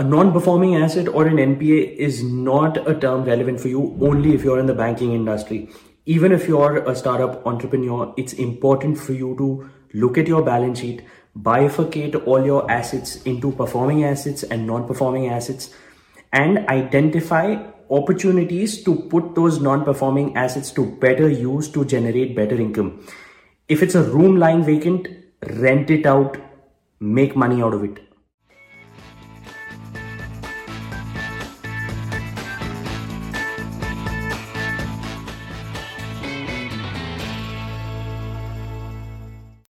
a non-performing asset or an NPA is not a term relevant for you only if you're in the banking industry. Even if you're a startup entrepreneur, it's important for you to look at your balance sheet, bifurcate all your assets into performing assets and non-performing assets, and identify opportunities to put those non-performing assets to better use to generate better income. If it's a room lying vacant, rent it out, make money out of it.